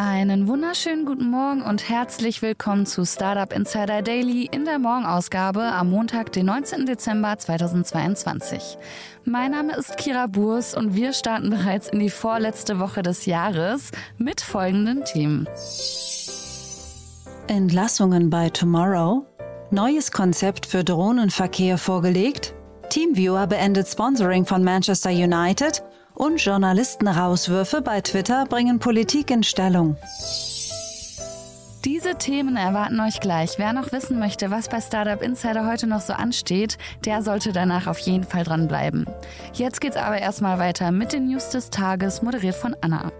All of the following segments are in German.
Einen wunderschönen guten Morgen und herzlich willkommen zu Startup Insider Daily in der Morgenausgabe am Montag, den 19. Dezember 2022. Mein Name ist Kira Burs und wir starten bereits in die vorletzte Woche des Jahres mit folgenden Themen. Entlassungen bei Tomorrow, neues Konzept für Drohnenverkehr vorgelegt, Teamviewer beendet Sponsoring von Manchester United und Journalistenauswürfe bei Twitter bringen Politik in Stellung. Diese Themen erwarten euch gleich. Wer noch wissen möchte, was bei Startup Insider heute noch so ansteht, der sollte danach auf jeden Fall dranbleiben. Jetzt geht's aber erstmal weiter mit den News des Tages, moderiert von Anna.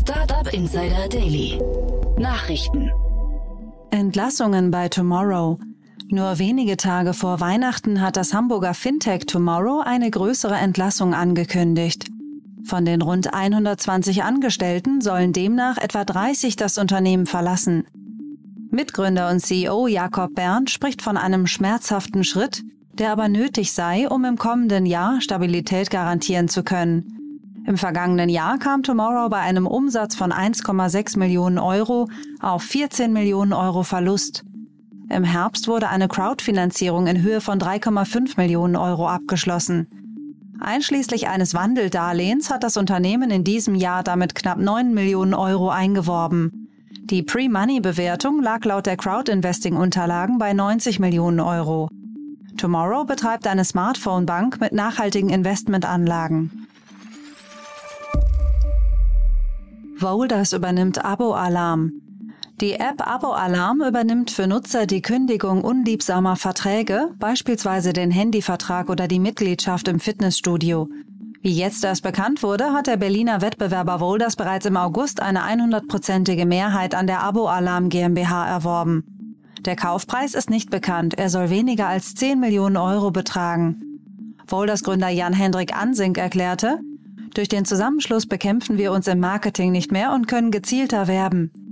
Startup Insider Daily. Nachrichten. Entlassungen bei Tomorrow. Nur wenige Tage vor Weihnachten hat das Hamburger Fintech Tomorrow eine größere Entlassung angekündigt. Von den rund 120 Angestellten sollen demnach etwa 30 das Unternehmen verlassen. Mitgründer und CEO Jakob Berndt spricht von einem schmerzhaften Schritt, der aber nötig sei, um im kommenden Jahr Stabilität garantieren zu können. Im vergangenen Jahr kam Tomorrow bei einem Umsatz von 1,6 Millionen Euro auf 14 Millionen Euro Verlust. Im Herbst wurde eine Crowdfinanzierung in Höhe von 3,5 Millionen Euro abgeschlossen. Einschließlich eines Wandeldarlehens hat das Unternehmen in diesem Jahr damit knapp 9 Millionen Euro eingeworben. Die Pre-Money-Bewertung lag laut der Crowd-Investing-Unterlagen bei 90 Millionen Euro. Tomorrow betreibt eine Smartphone-Bank mit nachhaltigen Investmentanlagen. Volders übernimmt Abo-Alarm. Die App Abo Alarm übernimmt für Nutzer die Kündigung unliebsamer Verträge, beispielsweise den Handyvertrag oder die Mitgliedschaft im Fitnessstudio. Wie jetzt erst bekannt wurde, hat der Berliner Wettbewerber Wolders bereits im August eine 100-prozentige Mehrheit an der Abo Alarm GmbH erworben. Der Kaufpreis ist nicht bekannt, er soll weniger als 10 Millionen Euro betragen. Wolders Gründer Jan-Hendrik Ansink erklärte, durch den Zusammenschluss bekämpfen wir uns im Marketing nicht mehr und können gezielter werben.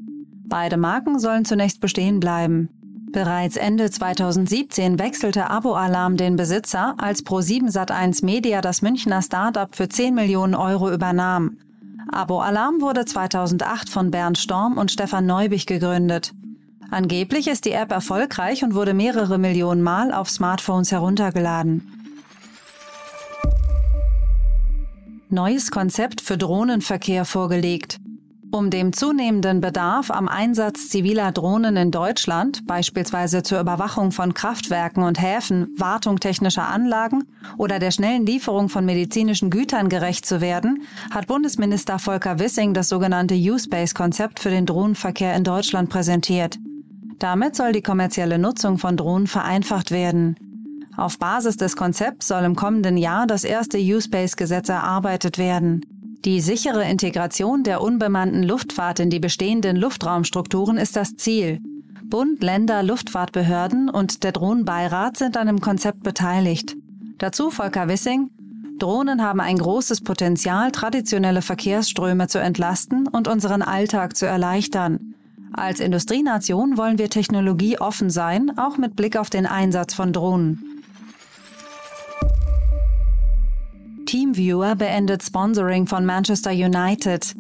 Beide Marken sollen zunächst bestehen bleiben. Bereits Ende 2017 wechselte Abo Alarm den Besitzer, als Pro7 Sat1 Media das Münchner Startup für 10 Millionen Euro übernahm. Abo Alarm wurde 2008 von Bernd Storm und Stefan Neubich gegründet. Angeblich ist die App erfolgreich und wurde mehrere Millionen Mal auf Smartphones heruntergeladen. Neues Konzept für Drohnenverkehr vorgelegt. Um dem zunehmenden Bedarf am Einsatz ziviler Drohnen in Deutschland, beispielsweise zur Überwachung von Kraftwerken und Häfen, Wartung technischer Anlagen oder der schnellen Lieferung von medizinischen Gütern gerecht zu werden, hat Bundesminister Volker Wissing das sogenannte U-Space-Konzept für den Drohnenverkehr in Deutschland präsentiert. Damit soll die kommerzielle Nutzung von Drohnen vereinfacht werden. Auf Basis des Konzepts soll im kommenden Jahr das erste U-Space-Gesetz erarbeitet werden. Die sichere Integration der unbemannten Luftfahrt in die bestehenden Luftraumstrukturen ist das Ziel. Bund, Länder, Luftfahrtbehörden und der Drohnenbeirat sind an dem Konzept beteiligt. Dazu Volker Wissing. Drohnen haben ein großes Potenzial, traditionelle Verkehrsströme zu entlasten und unseren Alltag zu erleichtern. Als Industrienation wollen wir technologieoffen sein, auch mit Blick auf den Einsatz von Drohnen. Teamviewer beendet Sponsoring von Manchester United.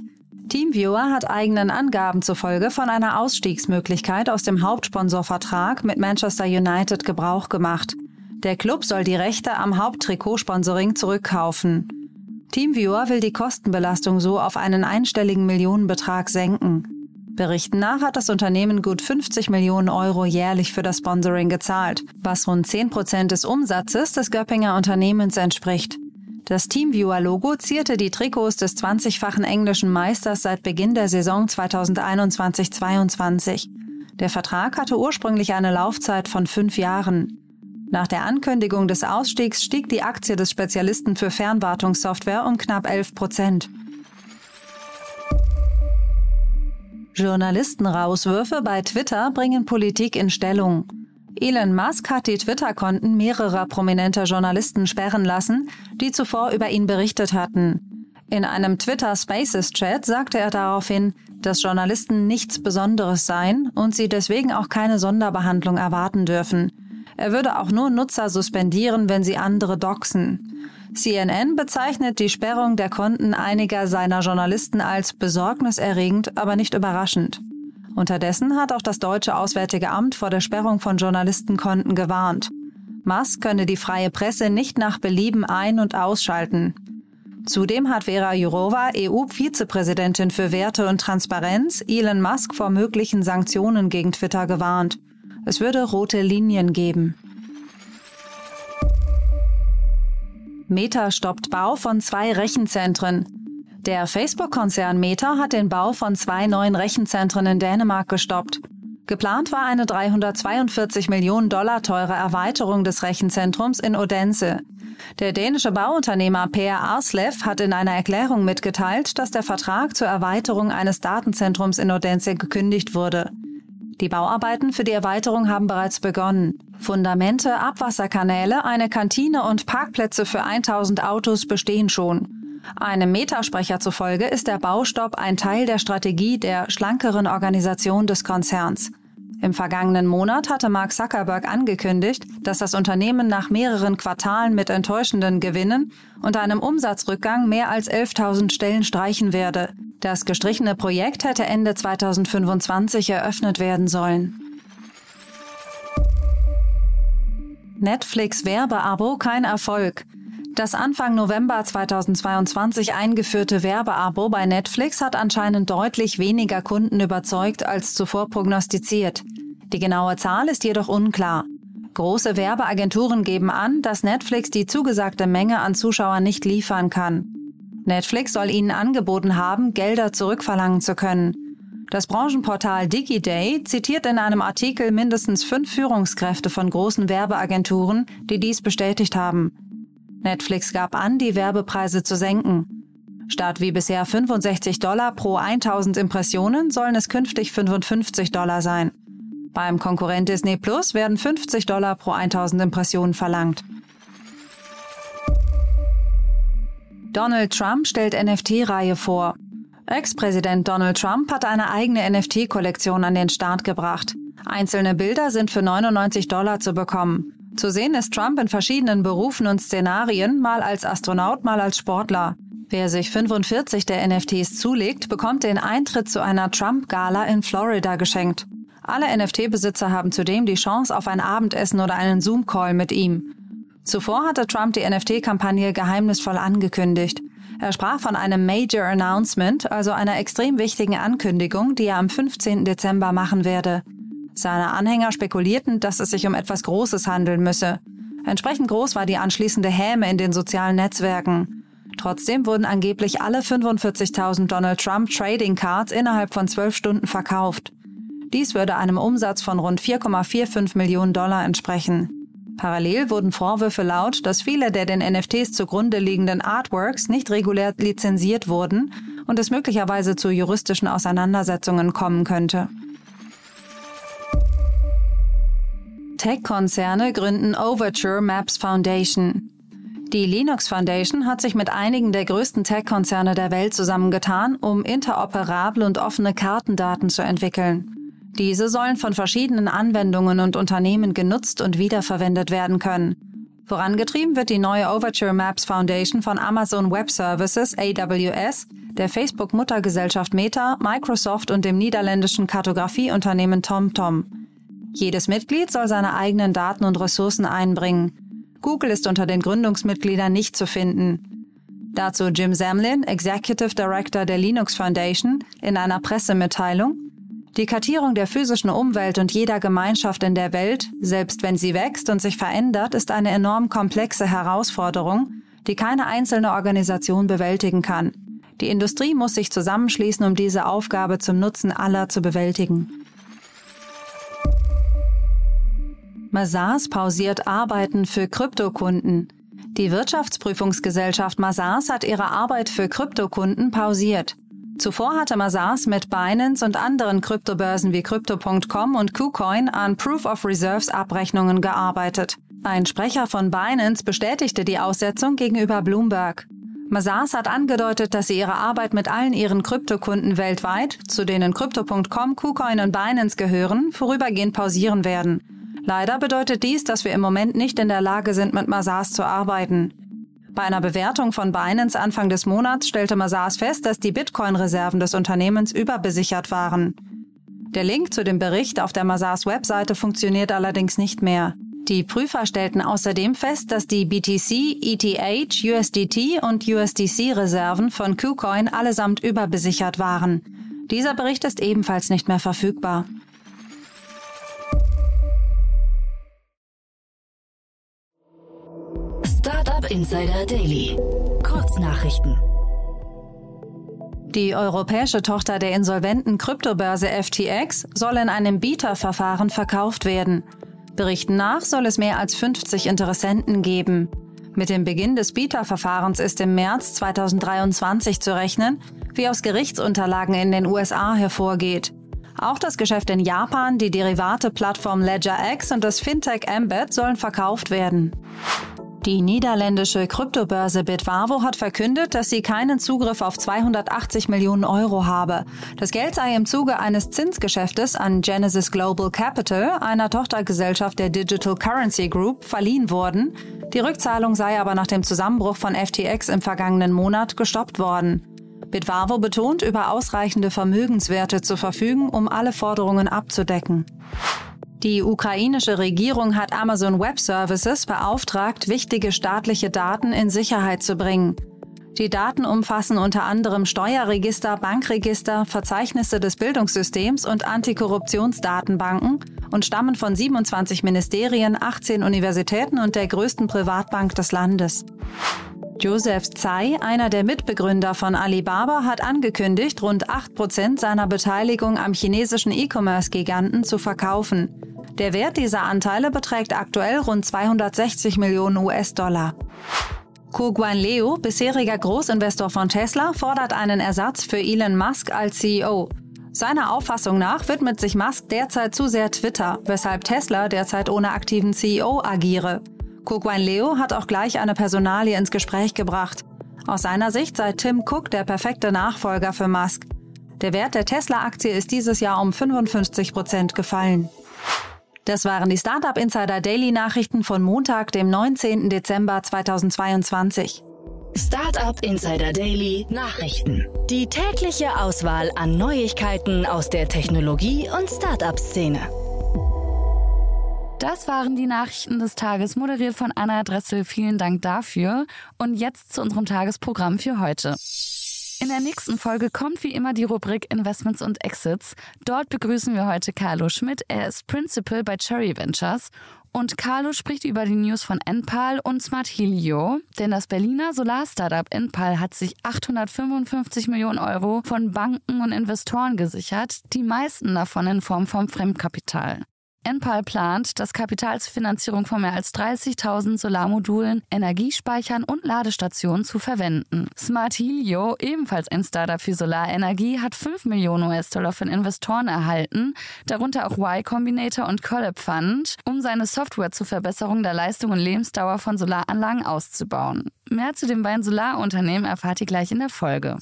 Teamviewer hat eigenen Angaben zufolge von einer Ausstiegsmöglichkeit aus dem Hauptsponsorvertrag mit Manchester United Gebrauch gemacht. Der Club soll die Rechte am Haupttrikotsponsoring zurückkaufen. Teamviewer will die Kostenbelastung so auf einen einstelligen Millionenbetrag senken. Berichten nach hat das Unternehmen gut 50 Millionen Euro jährlich für das Sponsoring gezahlt, was rund 10 Prozent des Umsatzes des Göppinger Unternehmens entspricht. Das Teamviewer-Logo zierte die Trikots des 20-fachen englischen Meisters seit Beginn der Saison 2021-22. Der Vertrag hatte ursprünglich eine Laufzeit von fünf Jahren. Nach der Ankündigung des Ausstiegs stieg die Aktie des Spezialisten für Fernwartungssoftware um knapp 11 Prozent. Journalistenrauswürfe bei Twitter bringen Politik in Stellung. Elon Musk hat die Twitter-Konten mehrerer prominenter Journalisten sperren lassen, die zuvor über ihn berichtet hatten. In einem Twitter Spaces Chat sagte er daraufhin, dass Journalisten nichts Besonderes seien und sie deswegen auch keine Sonderbehandlung erwarten dürfen. Er würde auch nur Nutzer suspendieren, wenn sie andere doxen. CNN bezeichnet die Sperrung der Konten einiger seiner Journalisten als besorgniserregend, aber nicht überraschend. Unterdessen hat auch das deutsche Auswärtige Amt vor der Sperrung von Journalistenkonten gewarnt. Musk könne die freie Presse nicht nach Belieben ein- und ausschalten. Zudem hat Vera Jourova, EU-Vizepräsidentin für Werte und Transparenz, Elon Musk vor möglichen Sanktionen gegen Twitter gewarnt. Es würde rote Linien geben. Meta stoppt Bau von zwei Rechenzentren. Der Facebook-Konzern Meta hat den Bau von zwei neuen Rechenzentren in Dänemark gestoppt. Geplant war eine 342 Millionen Dollar teure Erweiterung des Rechenzentrums in Odense. Der dänische Bauunternehmer Per Arslev hat in einer Erklärung mitgeteilt, dass der Vertrag zur Erweiterung eines Datenzentrums in Odense gekündigt wurde. Die Bauarbeiten für die Erweiterung haben bereits begonnen. Fundamente, Abwasserkanäle, eine Kantine und Parkplätze für 1000 Autos bestehen schon. Einem Metasprecher zufolge ist der Baustopp ein Teil der Strategie der schlankeren Organisation des Konzerns. Im vergangenen Monat hatte Mark Zuckerberg angekündigt, dass das Unternehmen nach mehreren Quartalen mit enttäuschenden Gewinnen und einem Umsatzrückgang mehr als 11.000 Stellen streichen werde. Das gestrichene Projekt hätte Ende 2025 eröffnet werden sollen. Netflix Werbeabo kein Erfolg. Das Anfang November 2022 eingeführte Werbeabo bei Netflix hat anscheinend deutlich weniger Kunden überzeugt als zuvor prognostiziert. Die genaue Zahl ist jedoch unklar. Große Werbeagenturen geben an, dass Netflix die zugesagte Menge an Zuschauern nicht liefern kann. Netflix soll ihnen angeboten haben, Gelder zurückverlangen zu können. Das Branchenportal DigiDay zitiert in einem Artikel mindestens fünf Führungskräfte von großen Werbeagenturen, die dies bestätigt haben. Netflix gab an, die Werbepreise zu senken. Statt wie bisher 65 Dollar pro 1000 Impressionen sollen es künftig 55 Dollar sein. Beim Konkurrent Disney Plus werden 50 Dollar pro 1000 Impressionen verlangt. Donald Trump stellt NFT-Reihe vor. Ex-Präsident Donald Trump hat eine eigene NFT-Kollektion an den Start gebracht. Einzelne Bilder sind für 99 Dollar zu bekommen. Zu sehen ist Trump in verschiedenen Berufen und Szenarien, mal als Astronaut, mal als Sportler. Wer sich 45 der NFTs zulegt, bekommt den Eintritt zu einer Trump-Gala in Florida geschenkt. Alle NFT-Besitzer haben zudem die Chance auf ein Abendessen oder einen Zoom-Call mit ihm. Zuvor hatte Trump die NFT-Kampagne geheimnisvoll angekündigt. Er sprach von einem Major Announcement, also einer extrem wichtigen Ankündigung, die er am 15. Dezember machen werde. Seine Anhänger spekulierten, dass es sich um etwas Großes handeln müsse. Entsprechend groß war die anschließende Häme in den sozialen Netzwerken. Trotzdem wurden angeblich alle 45.000 Donald Trump Trading Cards innerhalb von zwölf Stunden verkauft. Dies würde einem Umsatz von rund 4,45 Millionen Dollar entsprechen. Parallel wurden Vorwürfe laut, dass viele der den NFTs zugrunde liegenden Artworks nicht regulär lizenziert wurden und es möglicherweise zu juristischen Auseinandersetzungen kommen könnte. Tech-Konzerne gründen Overture Maps Foundation. Die Linux Foundation hat sich mit einigen der größten Tech-Konzerne der Welt zusammengetan, um interoperable und offene Kartendaten zu entwickeln. Diese sollen von verschiedenen Anwendungen und Unternehmen genutzt und wiederverwendet werden können. Vorangetrieben wird die neue Overture Maps Foundation von Amazon Web Services AWS, der Facebook-Muttergesellschaft Meta, Microsoft und dem niederländischen Kartografieunternehmen TomTom. Jedes Mitglied soll seine eigenen Daten und Ressourcen einbringen. Google ist unter den Gründungsmitgliedern nicht zu finden. Dazu Jim Zamlin, Executive Director der Linux Foundation, in einer Pressemitteilung. Die Kartierung der physischen Umwelt und jeder Gemeinschaft in der Welt, selbst wenn sie wächst und sich verändert, ist eine enorm komplexe Herausforderung, die keine einzelne Organisation bewältigen kann. Die Industrie muss sich zusammenschließen, um diese Aufgabe zum Nutzen aller zu bewältigen. Mazars pausiert Arbeiten für Kryptokunden. Die Wirtschaftsprüfungsgesellschaft Mazars hat ihre Arbeit für Kryptokunden pausiert. Zuvor hatte Mazars mit Binance und anderen Kryptobörsen wie Crypto.com und KuCoin an Proof of Reserves Abrechnungen gearbeitet. Ein Sprecher von Binance bestätigte die Aussetzung gegenüber Bloomberg. Mazars hat angedeutet, dass sie ihre Arbeit mit allen ihren Kryptokunden weltweit, zu denen Crypto.com, KuCoin und Binance gehören, vorübergehend pausieren werden. Leider bedeutet dies, dass wir im Moment nicht in der Lage sind, mit Mazars zu arbeiten. Bei einer Bewertung von Binance Anfang des Monats stellte Mazars fest, dass die Bitcoin-Reserven des Unternehmens überbesichert waren. Der Link zu dem Bericht auf der Mazars Webseite funktioniert allerdings nicht mehr. Die Prüfer stellten außerdem fest, dass die BTC, ETH, USDT und USDC-Reserven von KuCoin allesamt überbesichert waren. Dieser Bericht ist ebenfalls nicht mehr verfügbar. Insider Daily. Kurznachrichten. Die europäische Tochter der insolventen Kryptobörse FTX soll in einem Bieterverfahren verkauft werden. Berichten nach soll es mehr als 50 Interessenten geben. Mit dem Beginn des Bieterverfahrens ist im März 2023 zu rechnen, wie aus Gerichtsunterlagen in den USA hervorgeht. Auch das Geschäft in Japan, die Derivate-Plattform Ledger X und das Fintech Embed sollen verkauft werden. Die niederländische Kryptobörse Bitwavo hat verkündet, dass sie keinen Zugriff auf 280 Millionen Euro habe. Das Geld sei im Zuge eines Zinsgeschäftes an Genesis Global Capital, einer Tochtergesellschaft der Digital Currency Group, verliehen worden. Die Rückzahlung sei aber nach dem Zusammenbruch von FTX im vergangenen Monat gestoppt worden. Bitwavo betont, über ausreichende Vermögenswerte zu verfügen, um alle Forderungen abzudecken. Die ukrainische Regierung hat Amazon Web Services beauftragt, wichtige staatliche Daten in Sicherheit zu bringen. Die Daten umfassen unter anderem Steuerregister, Bankregister, Verzeichnisse des Bildungssystems und Antikorruptionsdatenbanken und stammen von 27 Ministerien, 18 Universitäten und der größten Privatbank des Landes. Joseph Tsai, einer der Mitbegründer von Alibaba, hat angekündigt, rund 8% seiner Beteiligung am chinesischen E-Commerce-Giganten zu verkaufen. Der Wert dieser Anteile beträgt aktuell rund 260 Millionen US-Dollar. Guan Leo, bisheriger Großinvestor von Tesla, fordert einen Ersatz für Elon Musk als CEO. Seiner Auffassung nach widmet sich Musk derzeit zu sehr Twitter, weshalb Tesla derzeit ohne aktiven CEO agiere. Kuguan Leo hat auch gleich eine Personalie ins Gespräch gebracht. Aus seiner Sicht sei Tim Cook der perfekte Nachfolger für Musk. Der Wert der Tesla-Aktie ist dieses Jahr um 55 Prozent gefallen. Das waren die Startup Insider Daily Nachrichten von Montag, dem 19. Dezember 2022. Startup Insider Daily Nachrichten. Die tägliche Auswahl an Neuigkeiten aus der Technologie- und Startup-Szene. Das waren die Nachrichten des Tages, moderiert von Anna Dressel. Vielen Dank dafür. Und jetzt zu unserem Tagesprogramm für heute. In der nächsten Folge kommt wie immer die Rubrik Investments und Exits. Dort begrüßen wir heute Carlo Schmidt. Er ist Principal bei Cherry Ventures. Und Carlo spricht über die News von Enpal und Smart Helio, denn das Berliner Solar-Startup Enpal hat sich 855 Millionen Euro von Banken und Investoren gesichert, die meisten davon in Form von Fremdkapital. Enpal plant, das Kapital zur Finanzierung von mehr als 30.000 Solarmodulen, Energiespeichern und Ladestationen zu verwenden. Smart Helio, ebenfalls ein Startup für Solarenergie, hat 5 Millionen US-Dollar von Investoren erhalten, darunter auch Y Combinator und Collab Fund, um seine Software zur Verbesserung der Leistung und Lebensdauer von Solaranlagen auszubauen. Mehr zu den beiden Solarunternehmen erfahrt ihr gleich in der Folge.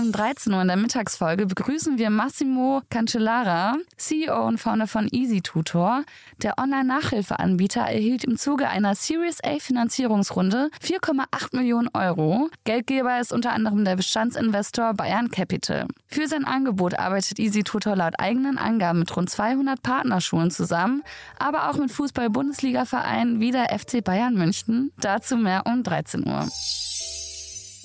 Um 13 Uhr in der Mittagsfolge begrüßen wir Massimo Cancellara, CEO und Founder von Easy Tutor. Der Online-Nachhilfeanbieter erhielt im Zuge einer Series A Finanzierungsrunde 4,8 Millionen Euro. Geldgeber ist unter anderem der Bestandsinvestor Bayern Capital. Für sein Angebot arbeitet Easy Tutor laut eigenen Angaben mit rund 200 Partnerschulen zusammen, aber auch mit Fußball-Bundesliga-Vereinen wie der FC Bayern München. Dazu mehr um 13 Uhr.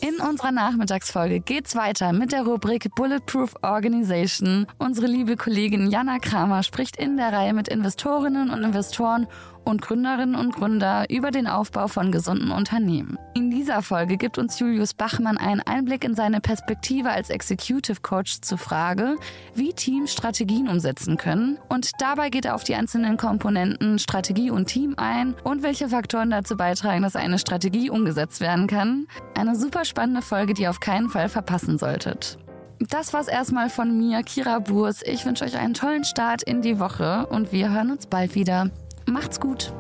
In unserer Nachmittagsfolge geht's weiter mit der Rubrik Bulletproof Organization. Unsere liebe Kollegin Jana Kramer spricht in der Reihe mit Investorinnen und Investoren und Gründerinnen und Gründer über den Aufbau von gesunden Unternehmen. In dieser Folge gibt uns Julius Bachmann einen Einblick in seine Perspektive als Executive Coach zur Frage, wie Teams Strategien umsetzen können. Und dabei geht er auf die einzelnen Komponenten Strategie und Team ein und welche Faktoren dazu beitragen, dass eine Strategie umgesetzt werden kann. Eine super spannende Folge, die ihr auf keinen Fall verpassen solltet. Das war's erstmal von mir, Kira Burs. Ich wünsche euch einen tollen Start in die Woche und wir hören uns bald wieder. Macht's gut!